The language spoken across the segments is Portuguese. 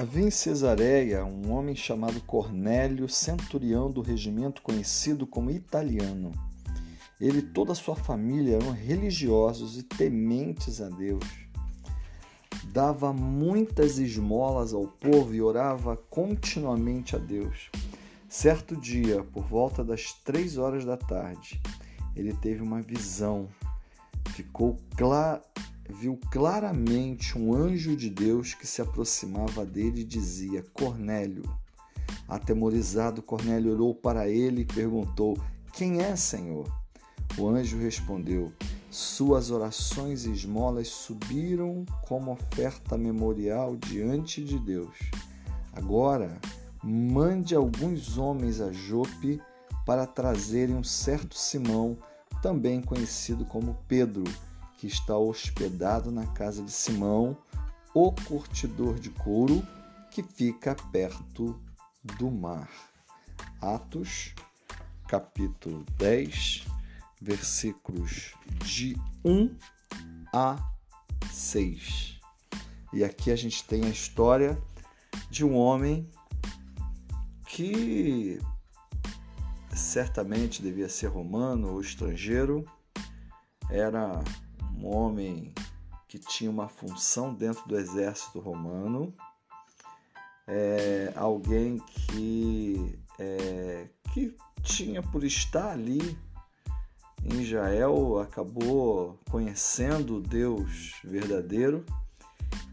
Havia em Cesareia um homem chamado Cornélio, centurião do regimento conhecido como italiano. Ele e toda a sua família eram religiosos e tementes a Deus. Dava muitas esmolas ao povo e orava continuamente a Deus. Certo dia, por volta das três horas da tarde, ele teve uma visão. Ficou claro viu claramente um anjo de Deus que se aproximava dele e dizia: Cornélio. Atemorizado, Cornélio olhou para ele e perguntou: Quem é, Senhor? O anjo respondeu: Suas orações e esmolas subiram como oferta memorial diante de Deus. Agora, mande alguns homens a Jope para trazerem um certo Simão, também conhecido como Pedro que está hospedado na casa de Simão, o curtidor de couro, que fica perto do mar. Atos, capítulo 10, versículos de 1 a 6. E aqui a gente tem a história de um homem que certamente devia ser romano ou estrangeiro, era um homem que tinha uma função dentro do exército romano, é, alguém que, é, que tinha por estar ali em Israel, acabou conhecendo o Deus verdadeiro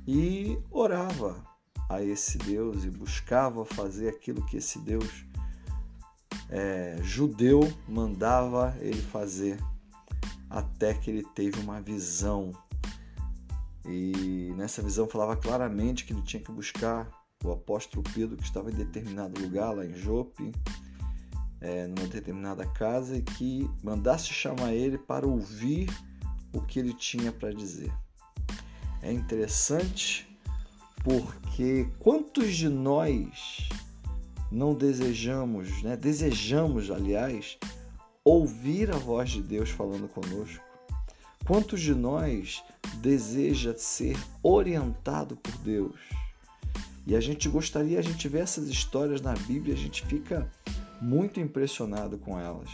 e orava a esse Deus e buscava fazer aquilo que esse Deus é, judeu mandava ele fazer até que ele teve uma visão. E nessa visão falava claramente que ele tinha que buscar o apóstolo Pedro, que estava em determinado lugar, lá em Jope, é, numa determinada casa, e que mandasse chamar ele para ouvir o que ele tinha para dizer. É interessante porque quantos de nós não desejamos, né? desejamos, aliás, ouvir a voz de Deus falando conosco? Quantos de nós deseja ser orientado por Deus? E a gente gostaria, a gente vê essas histórias na Bíblia, a gente fica muito impressionado com elas.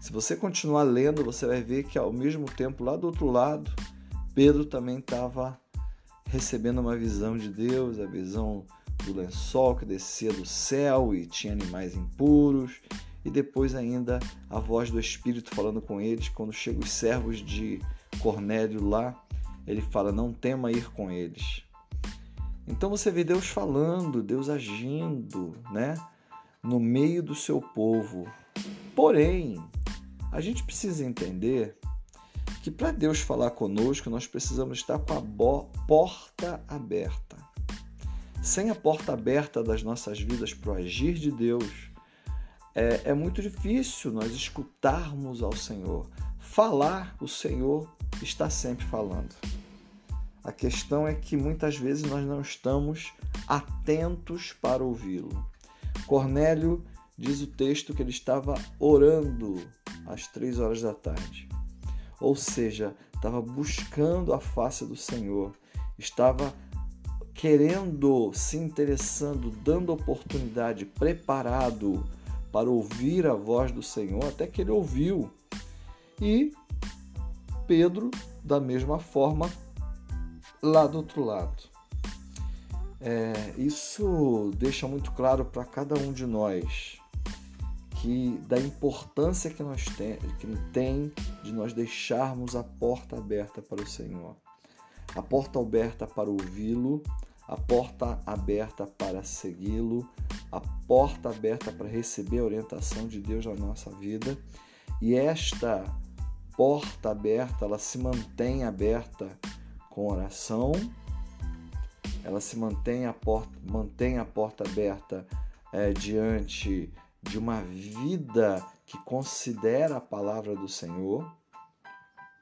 Se você continuar lendo, você vai ver que ao mesmo tempo, lá do outro lado, Pedro também estava recebendo uma visão de Deus, a visão do lençol que descia do céu e tinha animais impuros, e depois ainda a voz do Espírito falando com eles. Quando chegam os servos de Cornélio lá, ele fala: Não tema ir com eles. Então você vê Deus falando, Deus agindo, né? No meio do seu povo. Porém, a gente precisa entender que para Deus falar conosco, nós precisamos estar com a porta aberta. Sem a porta aberta das nossas vidas para o agir de Deus, é, é muito difícil nós escutarmos ao Senhor. Falar, o Senhor está sempre falando. A questão é que muitas vezes nós não estamos atentos para ouvi-lo. Cornélio diz o texto que ele estava orando às três horas da tarde. Ou seja, estava buscando a face do Senhor, estava querendo, se interessando, dando oportunidade, preparado para ouvir a voz do Senhor, até que ele ouviu. E Pedro, da mesma forma, lá do outro lado. É, isso deixa muito claro para cada um de nós que da importância que nós tem, que tem de nós deixarmos a porta aberta para o Senhor. A porta aberta para ouvi-lo, a porta aberta para segui-lo, a porta aberta para receber a orientação de Deus na nossa vida. E esta porta aberta, ela se mantém aberta com oração, ela se mantém a porta, mantém a porta aberta é, diante de uma vida que considera a palavra do Senhor,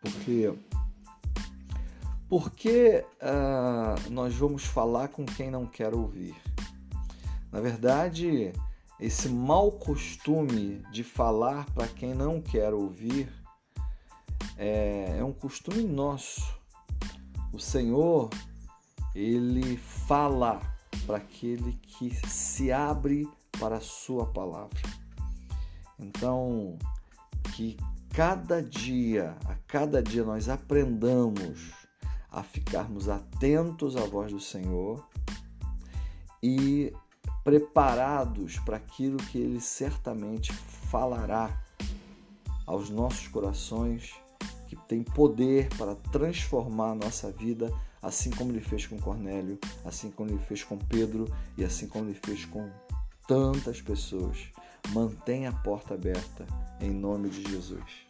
porque porque uh, nós vamos falar com quem não quer ouvir. Na verdade, esse mau costume de falar para quem não quer ouvir é, é um costume nosso. O Senhor, ele fala para aquele que se abre para a Sua palavra. Então, que cada dia, a cada dia nós aprendamos a ficarmos atentos à voz do Senhor e preparados para aquilo que Ele certamente falará aos nossos corações, que tem poder para transformar a nossa vida, assim como Ele fez com Cornélio, assim como Ele fez com Pedro e assim como Ele fez com tantas pessoas. Mantenha a porta aberta em nome de Jesus.